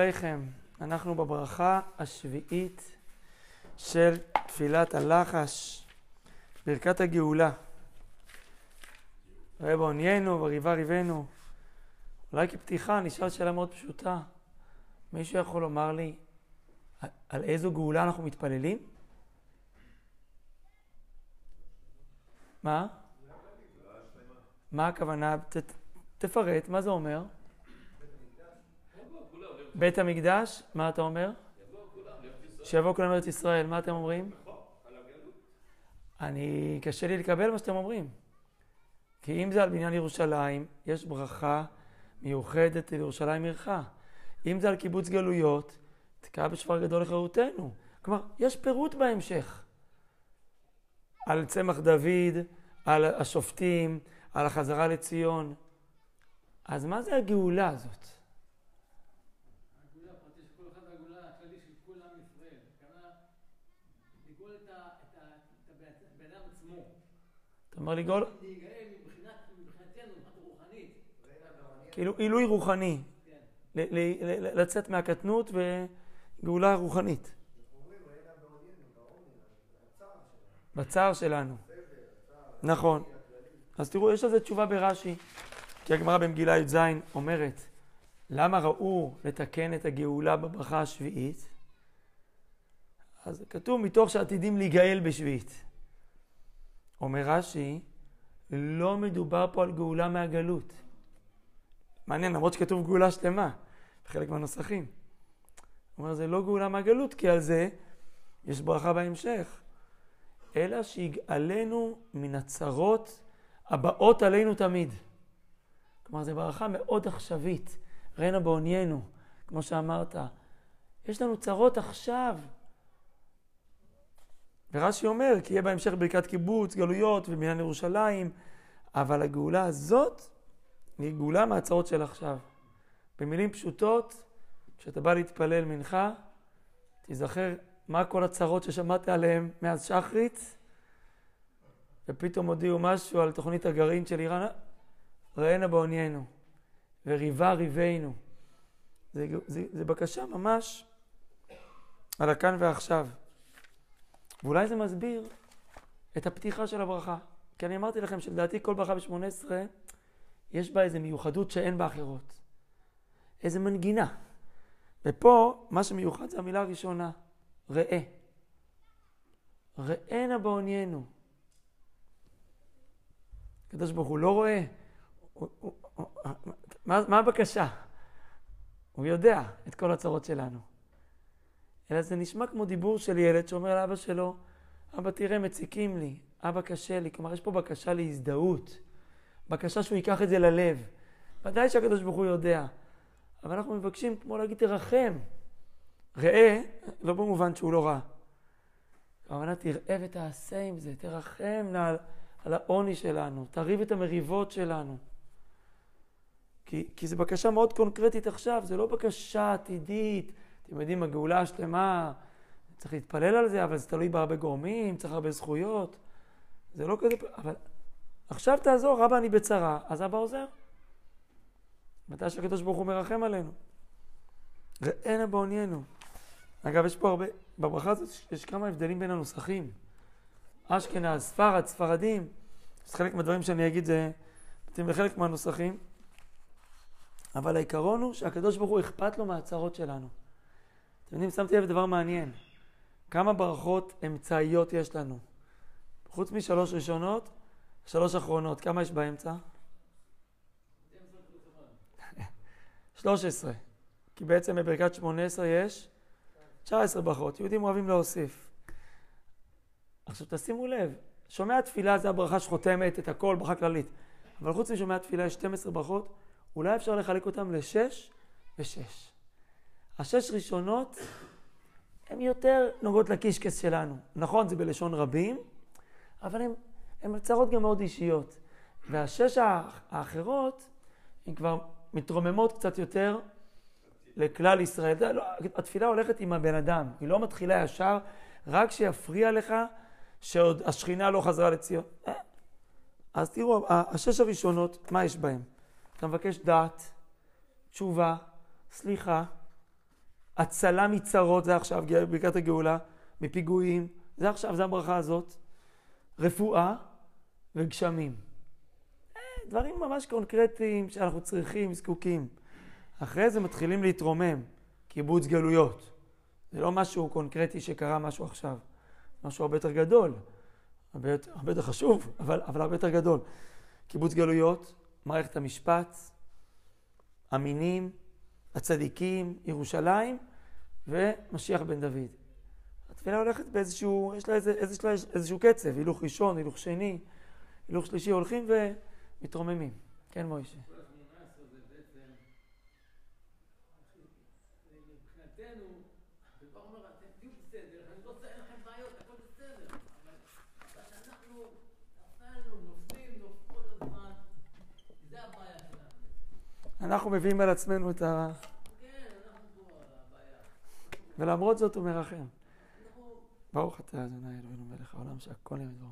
עליכם. אנחנו בברכה השביעית של תפילת הלחש, ברכת הגאולה. ראה בעוניינו וריבה ריבנו. אולי כפתיחה נשאל שאלה מאוד פשוטה. מישהו יכול לומר לי על איזו גאולה אנחנו מתפללים? מה? מה הכוונה? ת, תפרט, מה זה אומר? בית המקדש, מה אתה אומר? שיבואו כולם לארץ ישראל, מה אתם אומרים? אני, קשה לי לקבל מה שאתם אומרים. כי אם זה על בניין ירושלים, יש ברכה מיוחדת לירושלים עירך. אם זה על קיבוץ גלויות, תקע בשפר גדול לחירותנו. כלומר, יש פירוט בהמשך. על צמח דוד, על השופטים, על החזרה לציון. אז מה זה הגאולה הזאת? אתה אומר לגאול... כאילו עילוי רוחני. לצאת מהקטנות וגאולה רוחנית. בצער שלנו. נכון. אז תראו, יש לזה תשובה ברש"י. כי הגמרא במגילה י"ז אומרת, למה ראו לתקן את הגאולה בברכה השביעית? אז כתוב מתוך שעתידים להיגאל בשביעית. אומר רש"י, לא מדובר פה על גאולה מהגלות. מעניין, למרות שכתוב גאולה שלמה בחלק מהנוסחים. אומר, זה לא גאולה מהגלות, כי על זה יש ברכה בהמשך. אלא שיגאלנו מן הצרות הבאות עלינו תמיד. כלומר, זו ברכה מאוד עכשווית. ראינו בעוניינו, כמו שאמרת. יש לנו צרות עכשיו. ורש"י אומר, כי יהיה בהמשך ברכת קיבוץ, גלויות ובניין ירושלים, אבל הגאולה הזאת היא גאולה מהצרות של עכשיו. במילים פשוטות, כשאתה בא להתפלל מנחה, תיזכר מה כל הצרות ששמעת עליהן מאז שחרית, ופתאום הודיעו משהו על תוכנית הגרעין של איראן, ראינה בעוניינו, וריבה ריבנו. זה, זה, זה בקשה ממש על הכאן ועכשיו. ואולי זה מסביר את הפתיחה של הברכה. כי אני אמרתי לכם שלדעתי כל ברכה ב-18 יש בה איזו מיוחדות שאין באחרות. איזו מנגינה. ופה, מה שמיוחד זה המילה הראשונה, ראה. ראנה בעוניינו. הקדוש ברוך הוא לא רואה. הוא, הוא, הוא, מה, מה הבקשה? הוא יודע את כל הצרות שלנו. אלא זה נשמע כמו דיבור של ילד שאומר לאבא שלו, אבא תראה מציקים לי, אבא קשה לי. כלומר, יש פה בקשה להזדהות, בקשה שהוא ייקח את זה ללב. ודאי שהקדוש ברוך הוא יודע, אבל אנחנו מבקשים כמו להגיד תרחם. ראה, לא במובן שהוא לא רע. הכוונה תראה ותעשה עם זה, תרחם על, על העוני שלנו, תריב את המריבות שלנו. כי, כי זו בקשה מאוד קונקרטית עכשיו, זו לא בקשה עתידית. אתם יודעים, הגאולה השלמה, צריך להתפלל על זה, אבל זה תלוי בהרבה גורמים, צריך הרבה זכויות. זה לא כזה, אבל עכשיו תעזור, רבא אני בצרה, אז אבא עוזר. מתי שהקדוש ברוך הוא מרחם עלינו. ראינה בעוניינו. אגב, יש פה הרבה, בברכה הזאת יש כמה הבדלים בין הנוסחים. אשכנז, ספרד, ספרדים. אז חלק מהדברים שאני אגיד זה מתאים לחלק מהנוסחים. אבל העיקרון הוא שהקדוש ברוך הוא אכפת לו מהצרות שלנו. אתם יודעים, שמתי לב לדבר מעניין. כמה ברכות אמצעיות יש לנו? חוץ משלוש ראשונות, שלוש אחרונות, כמה יש באמצע? 13. כי בעצם בברכת 18 יש 19 ברכות. יהודים אוהבים להוסיף. עכשיו תשימו לב, שומע תפילה זה הברכה שחותמת את הכל, ברכה כללית. אבל חוץ משומע תפילה יש 12 ברכות, אולי אפשר לחלק אותם לשש ושש. השש ראשונות הן יותר נוגעות לקישקס שלנו. נכון, זה בלשון רבים, אבל הן צרות גם מאוד אישיות. והשש האחרות, הן כבר מתרוממות קצת יותר לכלל ישראל. לא, התפילה הולכת עם הבן אדם, היא לא מתחילה ישר, רק שיפריע לך שעוד השכינה לא חזרה לציון. אה, אז תראו, השש הראשונות, מה יש בהן? אתה מבקש דעת, תשובה, סליחה, הצלה מצרות, זה עכשיו, ברכת הגאולה, מפיגועים, זה עכשיו, זה הברכה הזאת. רפואה וגשמים. אה, דברים ממש קונקרטיים שאנחנו צריכים, זקוקים. אחרי זה מתחילים להתרומם, קיבוץ גלויות. זה לא משהו קונקרטי שקרה משהו עכשיו, משהו הרבה יותר גדול, הרבה יותר, הרבה יותר חשוב, אבל, אבל הרבה יותר גדול. קיבוץ גלויות, מערכת המשפט, המינים, הצדיקים, ירושלים ומשיח בן דוד. התפילה הולכת באיזשהו, יש לה, איזה, יש לה איזשהו קצב, הילוך ראשון, הילוך שני, הילוך שלישי, הולכים ומתרוממים. כן, מוישה. אנחנו מביאים על עצמנו את ה... ולמרות זאת הוא מרחם. ברוך אתה ה' אלוהינו מלך העולם שהכל נהיה בדברו.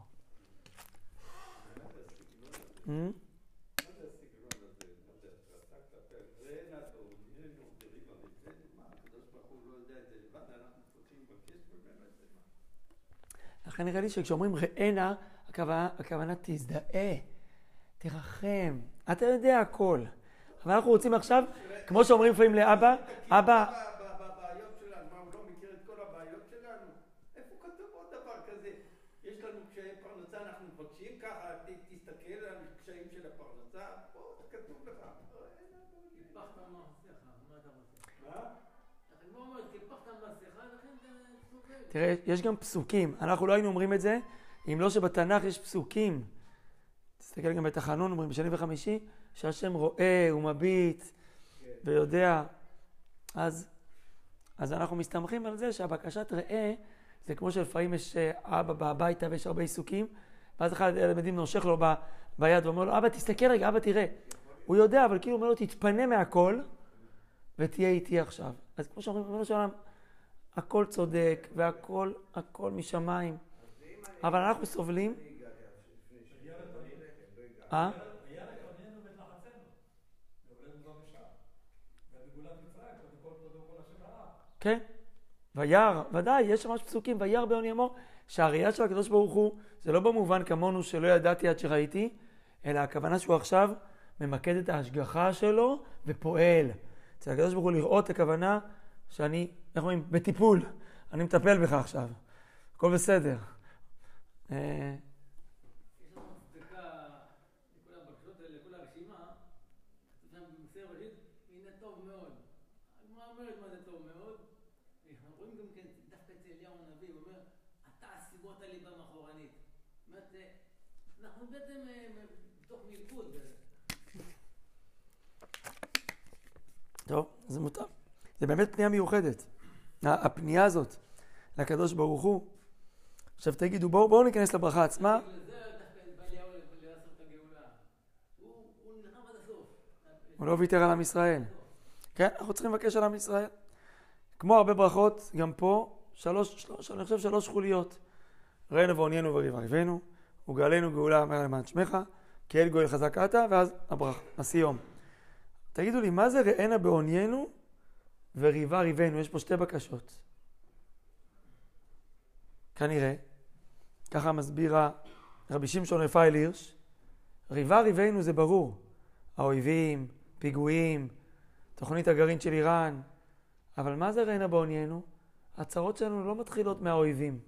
לכן נראה לי שכשאומרים ראנה, הכוונה תזדהה, תרחם, אתה יודע הכל. אבל אנחנו רוצים עכשיו, כמו שאומרים לפעמים לאבא, אבא... תראה, יש גם פסוקים. אנחנו לא היינו אומרים את זה, אם לא שבתנ"ך יש פסוקים. תסתכל גם בתחנון, אומרים בשני וחמישי, שהשם רואה ומביט ויודע. אז, אז אנחנו מסתמכים על זה שהבקשת ראה, זה כמו שלפעמים יש אה, אבא בביתה ויש הרבה עיסוקים, ואז אחד הילדים נושך לו ב, ביד ואומר לו, אבא תסתכל רגע, אבא תראה. הוא יודע, אבל כאילו אומר לו, תתפנה מהכל ותהיה איתי עכשיו. אז כמו שאומרים, ריבונו של עולם, הכל צודק והכל הכל משמיים, אבל אנחנו סובלים. אה? כן, וירא, ודאי, יש ממש פסוקים, וירא בעוני אמור, שהראייה של הקדוש ברוך הוא, זה לא במובן כמונו שלא ידעתי עד שראיתי, אלא הכוונה שהוא עכשיו ממקד את ההשגחה שלו ופועל. אצל הקדוש ברוך הוא לראות הכוונה שאני, איך אומרים, בטיפול, אני מטפל בך עכשיו, הכל בסדר. אה, טוב, זה מותר. זה באמת פנייה מיוחדת. הפנייה הזאת לקדוש ברוך הוא. עכשיו תגידו, בואו בוא ניכנס לברכה עצמה. הוא לא ויתר על עם ישראל. כן, אנחנו צריכים לבקש על עם ישראל. כמו הרבה ברכות, גם פה, שלוש, שלוש, אני חושב שלוש חוליות. ראינו ועוניינו וריבנו, וגאלנו גאולה אמר למען שמך, כי אל גואל חזק אתה, ואז הברכה, הסיום. תגידו לי, מה זה ראינה בעוניינו וריבה ריבנו? יש פה שתי בקשות. כנראה, ככה מסביר רבי שמשון רפאל הירש, ריבה ריבנו זה ברור. האויבים, פיגועים, תוכנית הגרעין של איראן. אבל מה זה ראינה בעוניינו? הצרות שלנו לא מתחילות מהאויבים.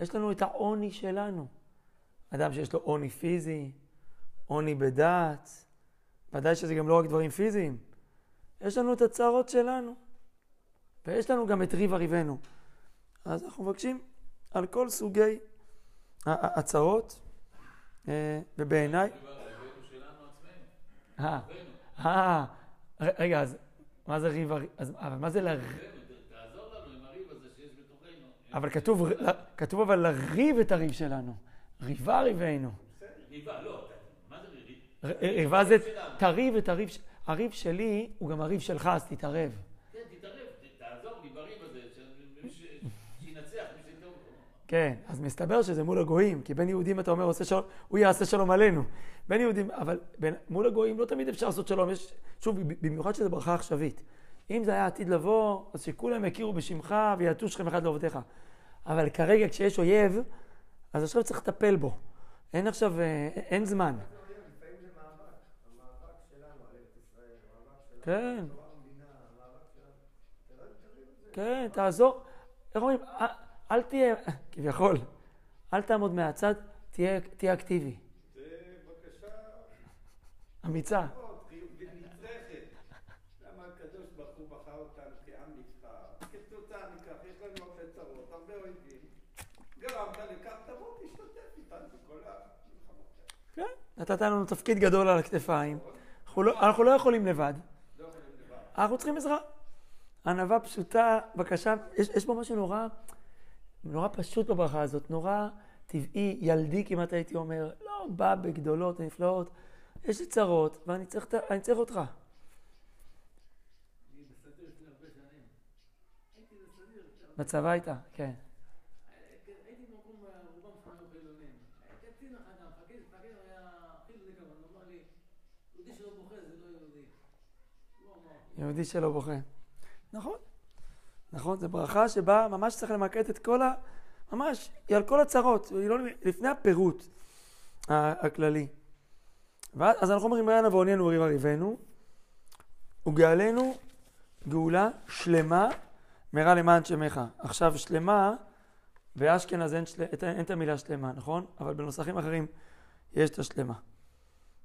יש לנו את העוני שלנו. אדם שיש לו עוני פיזי, עוני בדעת, ודאי שזה גם לא רק דברים פיזיים. יש לנו את הצרות שלנו, ויש לנו גם את ריב אריבנו. אז אנחנו מבקשים על כל סוגי הצרות, אה, ובעיניי... אה, אה, רגע, אז מה זה ריב הריב? אבל מה זה לריב? תעזור לנו עם הריב הזה שיש בתוכנו. אבל כתוב אבל לריב את הריב שלנו. ריבה ריבנו. ריבה, לא. ריבה זה תריב את הריב, הריב שלי הוא גם הריב שלך, אז תתערב. כן, תתערב, תעזור לי בריב הזה, שינצח מי שטוב. כן, אז מסתבר שזה מול הגויים, כי בין יהודים אתה אומר, עושה שלום, הוא יעשה שלום עלינו. בין יהודים, אבל בין, מול הגויים לא תמיד אפשר לעשות שלום, יש, שוב, במיוחד שזו ברכה עכשווית. אם זה היה עתיד לבוא, אז שכולם יכירו בשמך ויעטו שכם אחד לעובדיך. אבל כרגע כשיש אויב, אז עכשיו צריך לטפל בו. אין עכשיו, אה, אין זמן. כן. כן, תעזור. איך אומרים? אל- אל תהיה, כביכול, אל תעמוד מהצד, תהיה אקטיבי. זה בקשה אמיצה. מאוד חיובית נצרכת. למה הקדוש ברוך הוא בחר אותנו כעם נבחר? כתוצאה מכך יש לנו הרבה צרות, הרבה אויבים. גרמת לכך, תבוא תשתתף איתנו בכל המלחמות האלה. כן, נתת לנו תפקיד גדול על הכתפיים. אנחנו לא, אנחנו לא יכולים לבד. אנחנו צריכים עזרה. ענווה פשוטה, בקשה, יש, יש פה משהו נורא, נורא פשוט בברכה הזאת, נורא טבעי, ילדי כמעט הייתי אומר, לא בא בגדולות ונפלאות, יש לי צרות ואני צריך, צריך אותך. בצבא הייתה. כן, הייתי במקום, רובם שם היו חילונים. קצין אחד, המפקד, המפקד היה חילוני כמובן, הוא אמר לי, יהודי שלא בוכה זה לא יהודי. הוא אמר. יהודי שלא בוכה. נכון, נכון, זו ברכה שבה ממש צריך למקד את כל ה... ממש, היא על כל הצרות, היא לא לפני הפירוט הכללי. ואז, אז אנחנו אומרים, ראיין ועוניינו וריבה ריבנו, וגאלנו גאולה שלמה מהרה למען שמך. עכשיו, שלמה, באשכנז אין, של... אין את המילה שלמה, נכון? אבל בנוסחים אחרים יש את השלמה.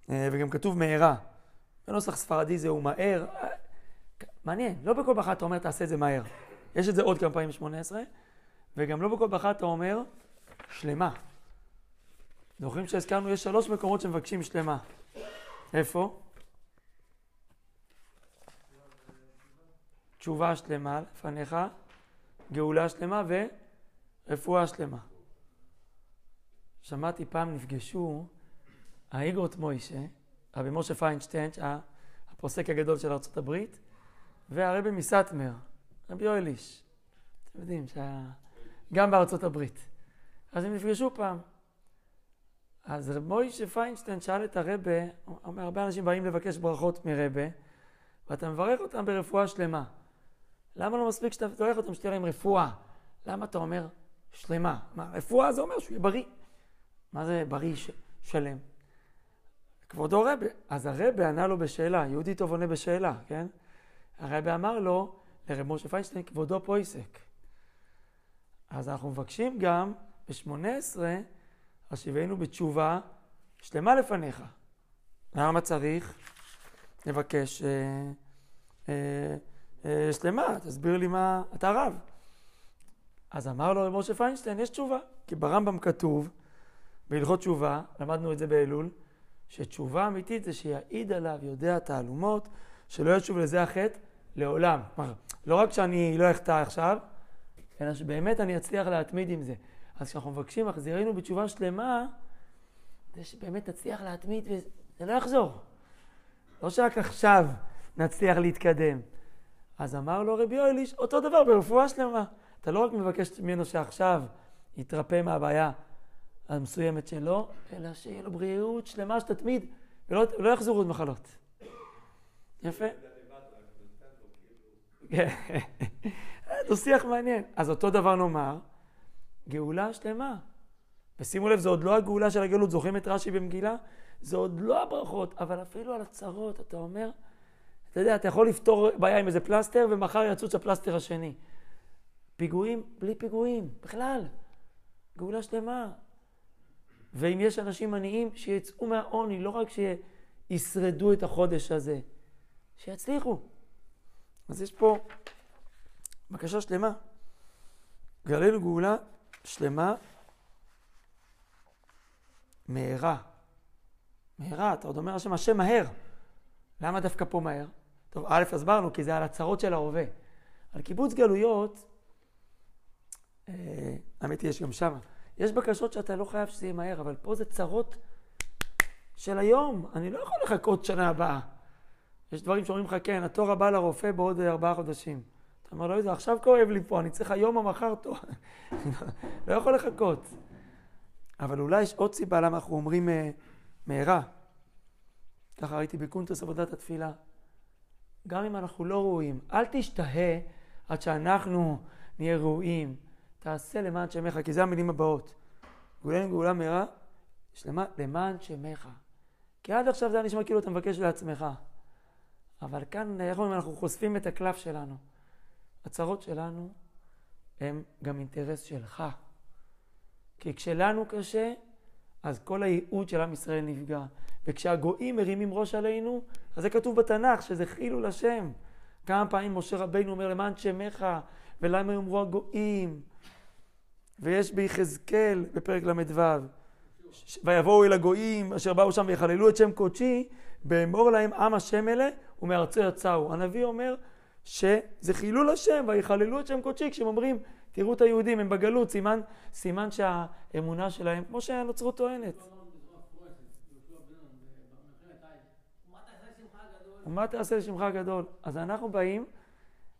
אה, וגם כתוב מהרה. בנוסח ספרדי זהו מהר. מעניין, לא בכל ברכה אתה אומר תעשה את זה מהר. יש את זה עוד כמה פעמים ב-18, וגם לא בכל ברכה אתה אומר שלמה. זוכרים שהזכרנו, יש שלוש מקומות שמבקשים שלמה. איפה? תשובה שלמה לפניך, גאולה שלמה ורפואה שלמה. שמעתי פעם נפגשו האיגרות מוישה, רבי משה פיינשטיין, הפוסק הגדול של הברית, והרבי מסטמר, רבי יואל איש. אתם יודעים שהיה גם בארצות הברית. אז הם נפגשו פעם. אז רבי מוישה פיינשטיין שאל את הרבה, הרבה אנשים באים לבקש ברכות מרבה, ואתה מברך אותם ברפואה שלמה. למה לא מספיק שאתה מברך אותם שתהיה להם רפואה? למה אתה אומר שלמה? מה, רפואה זה אומר שהוא יהיה בריא. מה זה בריא ש- שלם? כבודו רבה. אז הרבה ענה לו בשאלה, יהודי טוב עונה בשאלה, כן? הרבה אמר לו, לרב משה פיינשטיין, כבודו פויסק. אז אנחנו מבקשים גם ב-18, השיבנו בתשובה שלמה לפניך. למה צריך לבקש אה, אה, אה, שלמה? תסביר לי מה, אתה רב. אז אמר לו רב משה פיינשטיין, יש תשובה. כי ברמב"ם כתוב, בהלכות תשובה, למדנו את זה באלול, שתשובה אמיתית זה שיעיד עליו, יודע תעלומות, שלא ישוב לזה החטא לעולם. כלומר, לא רק שאני לא אחטא עכשיו, אלא שבאמת אני אצליח להתמיד עם זה. אז כשאנחנו מבקשים, מחזירנו בתשובה שלמה, זה שבאמת נצליח להתמיד וזה לא יחזור. לא שרק עכשיו נצליח להתקדם. אז אמר לו רבי יואל איש, אותו דבר ברפואה שלמה. אתה לא רק מבקש ממנו שעכשיו יתרפא מהבעיה המסוימת שלו, אלא שיהיה לו בריאות שלמה שתתמיד, ולא לא יחזרו עוד מחלות. יפה. כן. דו-שיח מעניין. אז אותו דבר נאמר, גאולה שלמה. ושימו לב, זו עוד לא הגאולה של הגלות. זוכרים את רש"י במגילה? זה עוד לא הברכות, אבל אפילו על הצרות, אתה אומר, אתה יודע, אתה יכול לפתור בעיה עם איזה פלסטר, ומחר יצוץ הפלסטר השני. פיגועים בלי פיגועים, בכלל. גאולה שלמה. ואם יש אנשים עניים, שיצאו מהעוני, לא רק שישרדו את החודש הזה, שיצליחו. אז יש פה בקשה שלמה. גלנו גאולה שלמה, מהרה. מהרה, אתה עוד אומר השם, השם מהר. למה דווקא פה מהר? טוב, א', הסברנו, כי זה על הצרות של ההווה. על קיבוץ גלויות, אה, האמת היא, יש גם שמה. יש בקשות שאתה לא חייב שזה יהיה מהר, אבל פה זה צרות של היום. אני לא יכול לחכות שנה הבאה. יש דברים שאומרים לך, כן, התור הבא לרופא בעוד אה, ארבעה חודשים. אתה אומר, לא יודע, עכשיו כואב לי פה, אני צריך היום או מחר תור. לא יכול לחכות. אבל אולי יש עוד סיבה למה אנחנו אומרים אה, מהרה. ככה ראיתי בקונטוס עבודת התפילה. גם אם אנחנו לא ראויים. אל תשתהה עד שאנחנו נהיה ראויים. תעשה למען שמך, כי זה המילים הבאות. גאולנו גאולה מהרה, שלמה, למען שמך. כי עד עכשיו זה היה נשמע כאילו אתה מבקש לעצמך. אבל כאן, איך אומרים, אנחנו חושפים את הקלף שלנו. הצרות שלנו הם גם אינטרס שלך. כי כשלנו קשה, אז כל הייעוד של עם ישראל נפגע. וכשהגויים מרימים ראש עלינו, אז זה כתוב בתנ"ך, שזה חילול השם. כמה פעמים משה רבינו אומר למען שמך, ולמה יאמרו הגויים? ויש ביחזקאל בפרק ל"ו, ויבואו אל הגויים אשר באו שם ויחללו את שם קודשי, באמור להם עם השם אלה ומארצו יצאו. הנביא אומר שזה חילול השם ויחללו את שם קודשי כשהם אומרים תראו את היהודים הם בגלות סימן, סימן שהאמונה שלהם כמו שהנוצרות טוענת. ומה תעשה לשמך הגדול? אז אנחנו באים,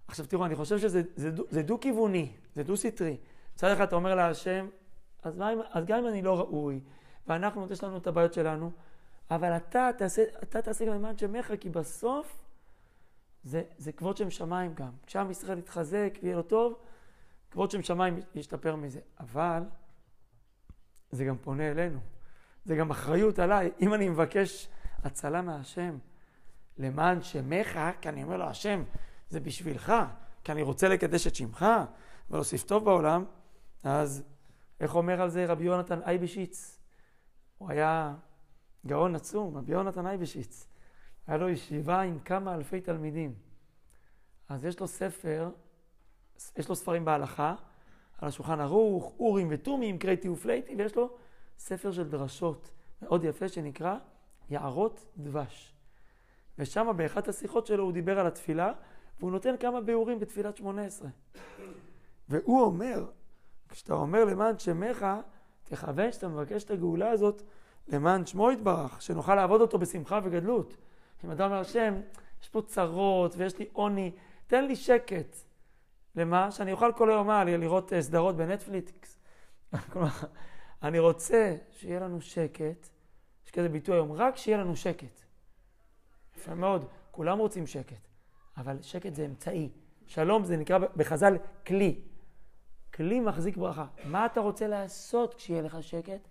עכשיו תראו, אני חושב שזה דו-כיווני, זה דו-סטרי. מצד אחד אתה אומר להשם, אז, אם, אז גם אם אני לא ראוי, ואנחנו, יש לנו את הבעיות שלנו, אבל אתה תעשה, גם למען שמך, כי בסוף זה, זה כבוד שם שמיים גם. כשעם ישראל יתחזק ויהיה לו טוב, כבוד שם שמיים ישתפר מזה. אבל זה גם פונה אלינו. זה גם אחריות עליי. אם אני מבקש הצלה מהשם למען שמך, כי אני אומר לו, השם, זה בשבילך, כי אני רוצה לקדש את שמך ולהוסיף טוב בעולם, אז איך אומר על זה רבי יונתן אייבשיץ? הוא היה גאון עצום, רבי יונתן אייבשיץ. היה לו ישיבה עם כמה אלפי תלמידים. אז יש לו ספר, יש לו ספרים בהלכה, על השולחן ערוך, אורים ותומים, קרייטי ופלייטי, ויש לו ספר של דרשות מאוד יפה שנקרא יערות דבש. ושם באחת השיחות שלו הוא דיבר על התפילה, והוא נותן כמה ביאורים בתפילת שמונה עשרה. והוא אומר, כשאתה אומר למען שמך, תכוון שאתה מבקש את הגאולה הזאת למען שמו יתברך, שנוכל לעבוד אותו בשמחה וגדלות. אם אדם אומר, השם, יש פה צרות ויש לי עוני, תן לי שקט. למה? שאני אוכל כל היום מה, לראות אה, סדרות בנטפליקס. כלומר, אני רוצה שיהיה לנו שקט, יש כזה ביטוי היום, רק שיהיה לנו שקט. יפה מאוד, כולם רוצים שקט, אבל שקט זה אמצעי. שלום זה נקרא בחז"ל כלי. כלי מחזיק ברכה. מה אתה רוצה לעשות כשיהיה לך שקט?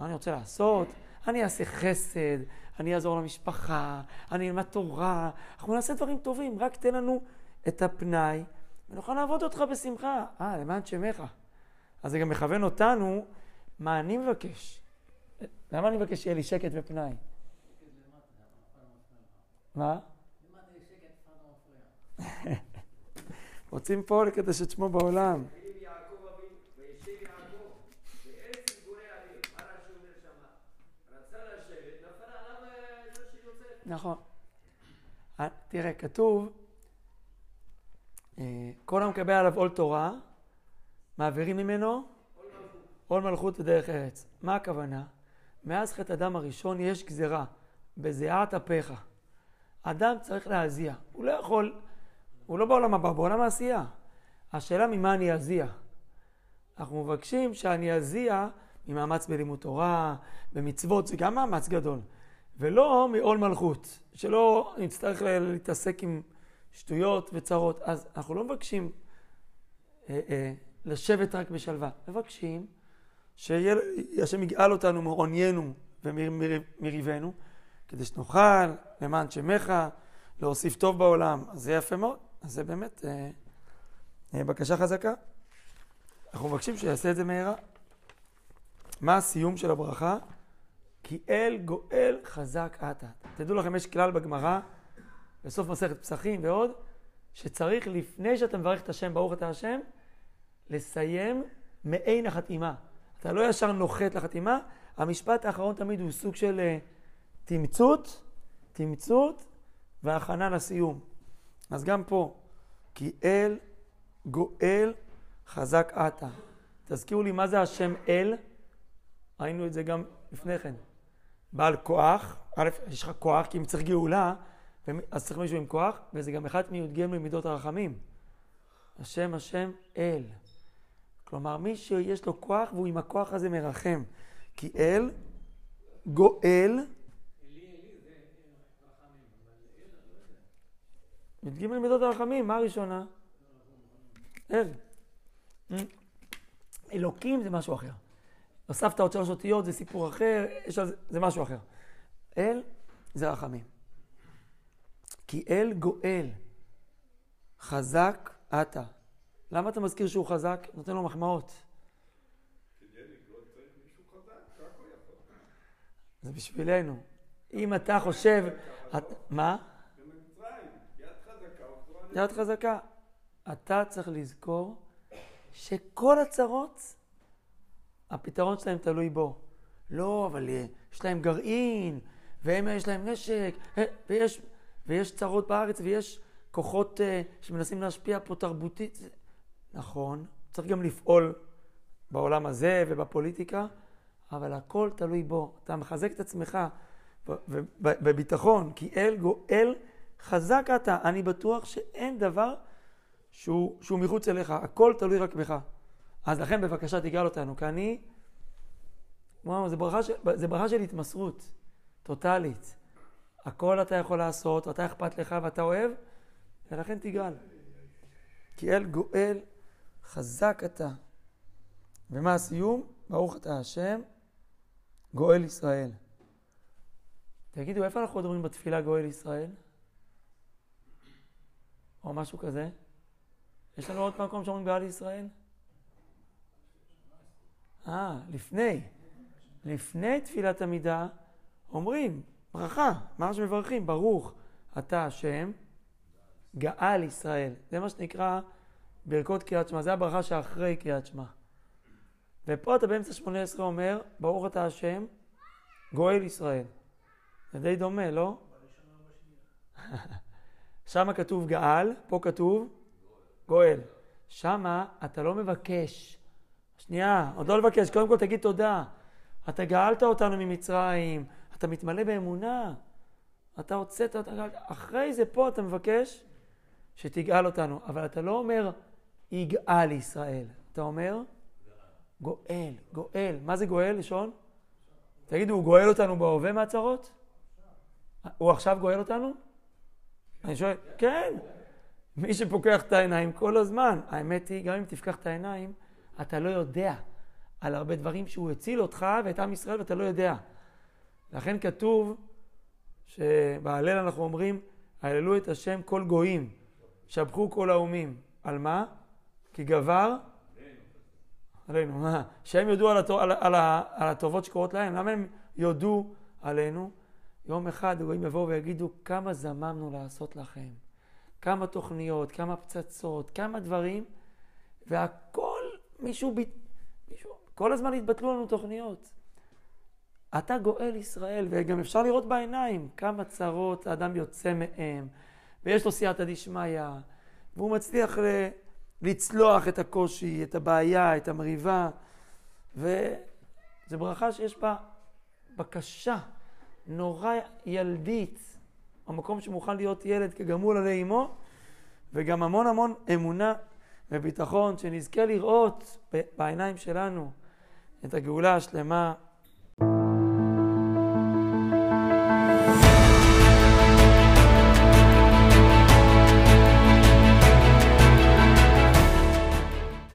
מה אני רוצה לעשות? אני אעשה חסד, אני אעזור למשפחה, אני אלמד תורה, אנחנו נעשה דברים טובים, רק תן לנו את הפנאי ונוכל לעבוד אותך בשמחה. אה, למען שמך. אז זה גם מכוון אותנו, מה אני מבקש? למה אני מבקש שיהיה לי שקט ופנאי? מה? רוצים פה לקדש את שמו בעולם. נכון. אה, תראה, כתוב, אה, כל המקבל עליו עול תורה, מעבירים ממנו עול מלכות ודרך ארץ. מה הכוונה? מאז חטא הדם הראשון יש גזרה, בזיעת אפיך. אדם צריך להזיע. הוא לא יכול, הוא לא בעולם הבא, בעולם העשייה. השאלה ממה אני אזיע. אנחנו מבקשים שאני אזיע ממאמץ בלימוד תורה, במצוות, זה גם מאמץ גדול. ולא מעול מלכות, שלא נצטרך להתעסק עם שטויות וצרות. אז אנחנו לא מבקשים אה, אה, לשבת רק בשלווה, מבקשים שהשם יגאל אותנו מעוניינו ומריבנו, כדי שנוכל, למען שמך, להוסיף טוב בעולם. אז זה יפה מאוד. אז זה באמת אה, אה, בקשה חזקה. אנחנו מבקשים שיעשה את זה מהרה. מה הסיום של הברכה? כי אל גואל חזק אתה. תדעו לכם, יש כלל בגמרא, בסוף מסכת פסחים ועוד, שצריך לפני שאתה מברך את השם, ברוך אתה השם, לסיים מעין החתימה. אתה לא ישר נוחת לחתימה, המשפט האחרון תמיד הוא סוג של uh, תמצות, תמצות והכנה לסיום. אז גם פה, כי אל גואל חזק אתה. תזכירו לי מה זה השם אל, ראינו את זה גם לפני כן. בעל כוח, א', יש לך כוח, כי אם צריך גאולה, אז צריך מישהו עם כוח, וזה גם אחד מי"ג ממידות הרחמים. השם, השם, אל. כלומר, מי שיש לו כוח והוא עם הכוח הזה מרחם. כי אל, גואל, י"ג מידות הרחמים, מה הראשונה? אל. אלוקים זה משהו אחר. הוספת עוד שלוש אותיות, זה סיפור אחר, יש על זה, זה משהו אחר. אל זה רחמים. כי אל גואל, חזק אתה. למה אתה מזכיר שהוא חזק? נותן לו מחמאות. זה בשבילנו. אם אתה חושב... מה? יד חזקה. אתה צריך לזכור שכל הצרות, הפתרון שלהם תלוי בו. לא, אבל אה, יש להם גרעין, והם יש להם נשק, אה, ויש, ויש צרות בארץ, ויש כוחות אה, שמנסים להשפיע פה תרבותית. נכון, צריך גם לפעול בעולם הזה ובפוליטיקה, אבל הכל תלוי בו. אתה מחזק את עצמך בביטחון, כי אל גואל חזק אתה. אני בטוח שאין דבר שהוא, שהוא מחוץ אליך, הכל תלוי רק בך. אז לכן בבקשה תגאל אותנו, כי אני, וואו, זה ברכה, של, זה ברכה של התמסרות, טוטאלית. הכל אתה יכול לעשות, ואתה אכפת לך ואתה אוהב, ולכן תגאל. כי אל גואל חזק אתה. ומה הסיום? ברוך אתה השם, גואל ישראל. תגידו, איפה אנחנו מדברים בתפילה גואל ישראל? או משהו כזה? יש לנו עוד מקום שאומרים גאל ישראל? אה, לפני. לפני תפילת עמידה אומרים ברכה, מה שמברכים, ברוך אתה השם, גאל ישראל. זה מה שנקרא ברכות קריאת שמע, זה הברכה שאחרי קריאת שמע. ופה אתה באמצע שמונה עשרה אומר, ברוך אתה השם, גואל ישראל. זה די דומה, לא? שם כתוב גאל, פה כתוב גואל. שם אתה לא מבקש. שנייה, עוד לא לבקש, קודם כל תגיד תודה. אתה גאלת אותנו ממצרים, אתה מתמלא באמונה, אתה הוצאת אותנו, אחרי זה פה אתה מבקש שתגאל אותנו, אבל אתה לא אומר יגאל ישראל, אתה אומר גואל, גואל. מה זה גואל, לשון? תגידו, הוא גואל אותנו בהווה מהצרות? הוא עכשיו גואל אותנו? אני שואל, כן. מי שפוקח את העיניים כל הזמן, האמת היא, גם אם תפקח את העיניים, אתה לא יודע על הרבה דברים שהוא הציל אותך ואת עם ישראל ואתה לא יודע. לכן כתוב שבהלל אנחנו אומרים, הללו את השם כל גויים, שבחו כל האומים. על מה? כי גבר עלינו. מה? שהם יודו על, הטוב, על, על, על הטובות שקורות להם. למה הם יודו עלינו? יום אחד הגויים יבואו ויגידו כמה זממנו לעשות לכם. כמה תוכניות, כמה פצצות, כמה דברים, והכל, מישהו, ב... מישהו, כל הזמן התבטלו לנו תוכניות. אתה גואל ישראל, וגם אפשר לראות בעיניים כמה צרות האדם יוצא מהם, ויש לו סייעתא דשמיא, והוא מצליח ל... לצלוח את הקושי, את הבעיה, את המריבה, וזו ברכה שיש בה בקשה נורא ילדית, המקום שמוכן להיות ילד כגמול עלי אמו, וגם המון המון אמונה וביטחון, שנזכה לראות בעיניים שלנו את הגאולה השלמה